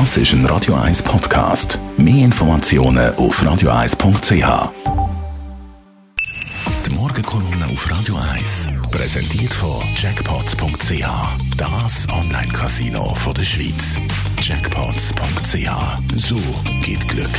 Das ist ein Radio 1 Podcast. Mehr Informationen auf radio1.ch. Die Morgenkolumne auf Radio 1 präsentiert von Jackpots.ch. Das Online-Casino der Schweiz. Jackpots.ch. So geht Glück.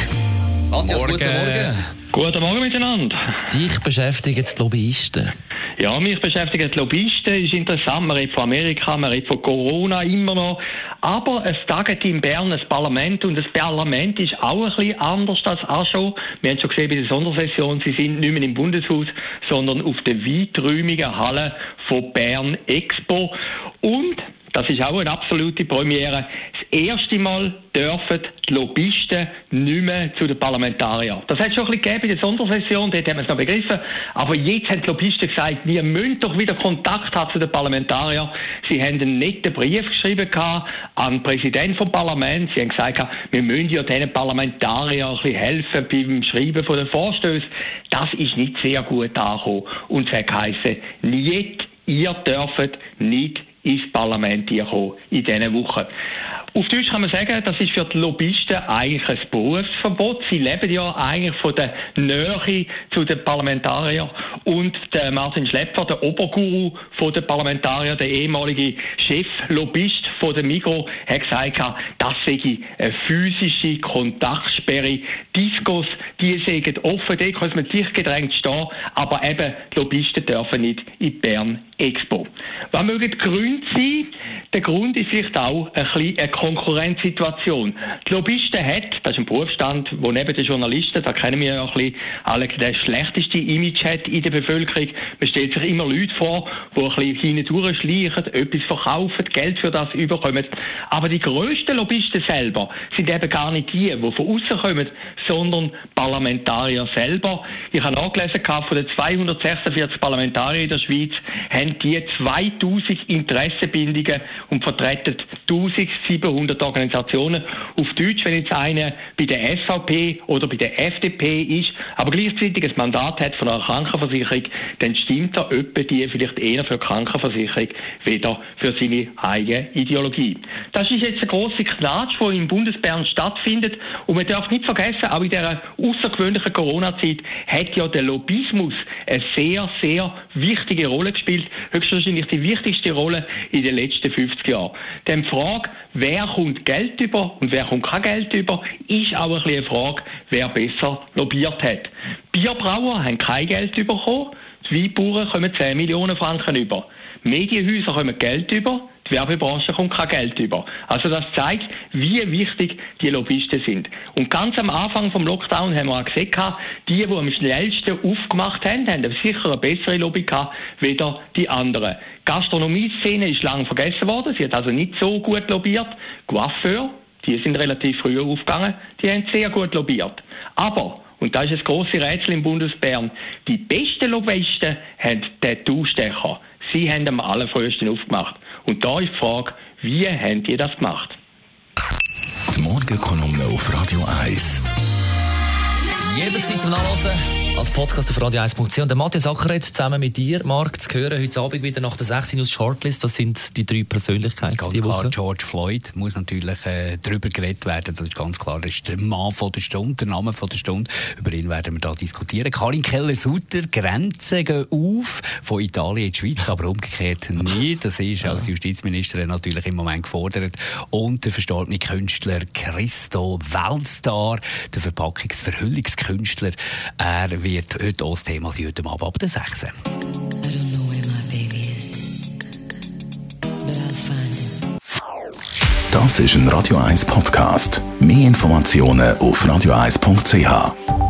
Matthias, guten Morgen. Guten Morgen miteinander. Dich beschäftigen die Lobbyisten. Ja, mich beschäftigen die Lobbyisten. Ist interessant. Man redet von Amerika, man redet von Corona immer noch. Aber es taget in Bern ein Parlament und das Parlament ist auch ein bisschen anders als auch schon. Wir haben schon gesehen bei der Sondersession, sie sind nicht mehr im Bundeshaus, sondern auf der weiträumigen Halle von Bern Expo. Und das ist auch eine absolute Premiere. Das erste Mal dürfen die Lobbyisten nicht mehr zu den Parlamentariern. Das hat es schon ein bisschen gegeben in der Sondersession, dort haben wir es noch begriffen. Aber jetzt haben die Lobbyisten gesagt, wir müssen doch wieder Kontakt haben zu den Parlamentariern. Sie haben einen netten Brief geschrieben an den Präsidenten vom Parlament. Sie haben gesagt, wir müssen ja diesen Parlamentariern ein bisschen helfen beim Schreiben von den Vorstößen. Das ist nicht sehr gut angekommen. Und es hat geheißen, nicht, ihr dürft nicht ins Parlament kommen in diesen Wochen. Auf Deutsch kann man sagen, das ist für die Lobbyisten eigentlich ein Berufsverbot. Sie leben ja eigentlich von der Nähe zu den Parlamentariern. Und der Martin Schlepper, der Oberguru von den Parlamentariern, der ehemalige Chef-Lobbyist von der Migro, hat gesagt, das sei eine physische Kontaktsperre. Discos, die sagen offen, da kann man sich gedrängt stehen, aber eben die Lobbyisten dürfen nicht in Bern Expo. Was mögen die Gründe sein? Der Grund ist vielleicht auch ein bisschen eine Konkurrenzsituation. Die Lobbyisten hat, das ist ein Berufsstand, wo neben den Journalisten, da kennen wir ja ein bisschen, alle das schlechteste Image hat in der Bevölkerung. Man stellt sich immer Leute vor, die ein bisschen hindurch schleichen, etwas verkaufen, Geld für das überkommen. Aber die grössten Lobbyisten selber sind eben gar nicht die, die von außen kommen, sondern Parlamentarier selber. Ich habe nachgelesen, von den 246 Parlamentariern in der Schweiz haben die 2000 Interessenbindungen und vertreten 1700 Organisationen. Auf Deutsch, wenn jetzt einer bei der SVP oder bei der FDP ist, aber gleichzeitig ein Mandat hat von einer Krankenversicherung, dann stimmt er etwa die vielleicht eher für die Krankenversicherung, weder für seine eigene Ideologie. Das ist jetzt eine große Knatsch, die im Bundesbern stattfindet. Und man darf nicht vergessen, auch in dieser außergewöhnlichen Corona-Zeit hat ja der Lobbyismus eine sehr, sehr wichtige Rolle gespielt. Höchstwahrscheinlich die wichtigste Rolle in den letzten 50 Jahren. Die Frage, wer kommt Geld über und wer kommt kein Geld über, ist auch ein bisschen eine Frage, wer besser lobbyiert hat. Bierbrauer haben kein Geld bekommen, die Weinbauern kommen 10 Millionen Franken über. Medienhäuser kommen Geld über, die Werbebranche kommt kein Geld über. Also das zeigt, wie wichtig die Lobbyisten sind. Und ganz am Anfang vom Lockdown haben wir auch gesehen, die, die am schnellsten aufgemacht haben, haben sicher eine bessere Lobby gehabt, weder die anderen. Die Gastronomie-Szene ist lange vergessen worden, sie hat also nicht so gut lobbyiert. Coiffeur, die sind relativ früh aufgegangen, die haben sehr gut lobbyiert. Aber und das ist das große Rätsel im Bundesbern. Die besten Lobbyisten haben Tattoo-Stecher. Sie haben am allerfrühesten aufgemacht. Und da ist die Frage, wie haben die das gemacht? Die Morgenkolumne auf Radio 1. Jederzeit zum Nachlesen als Podcast auf Radio 1.ch. Und der Matthias Ackeret zusammen mit dir, Marc, zu hören heute Abend wieder nach der 16 aus Shortlist. Was sind die drei Persönlichkeiten? Ganz klar, Woche? George Floyd muss natürlich äh, darüber geredet werden. Das ist ganz klar. Das ist der Mann von der Stunde, der Name von der Stunde. Über ihn werden wir da diskutieren. Karin Keller-Sutter, Grenzen gehen auf von Italien in die Schweiz, aber umgekehrt nicht. Das ist als Justizministerin natürlich im Moment gefordert. Und der verstorbene Künstler Christo Weltstar, der Verpackungsverhüllungskünstler, er wird heute auch das Thema sein, heute Abend ab der 6. Das ist ein Radio 1 Podcast. Mehr Informationen auf radio1.ch.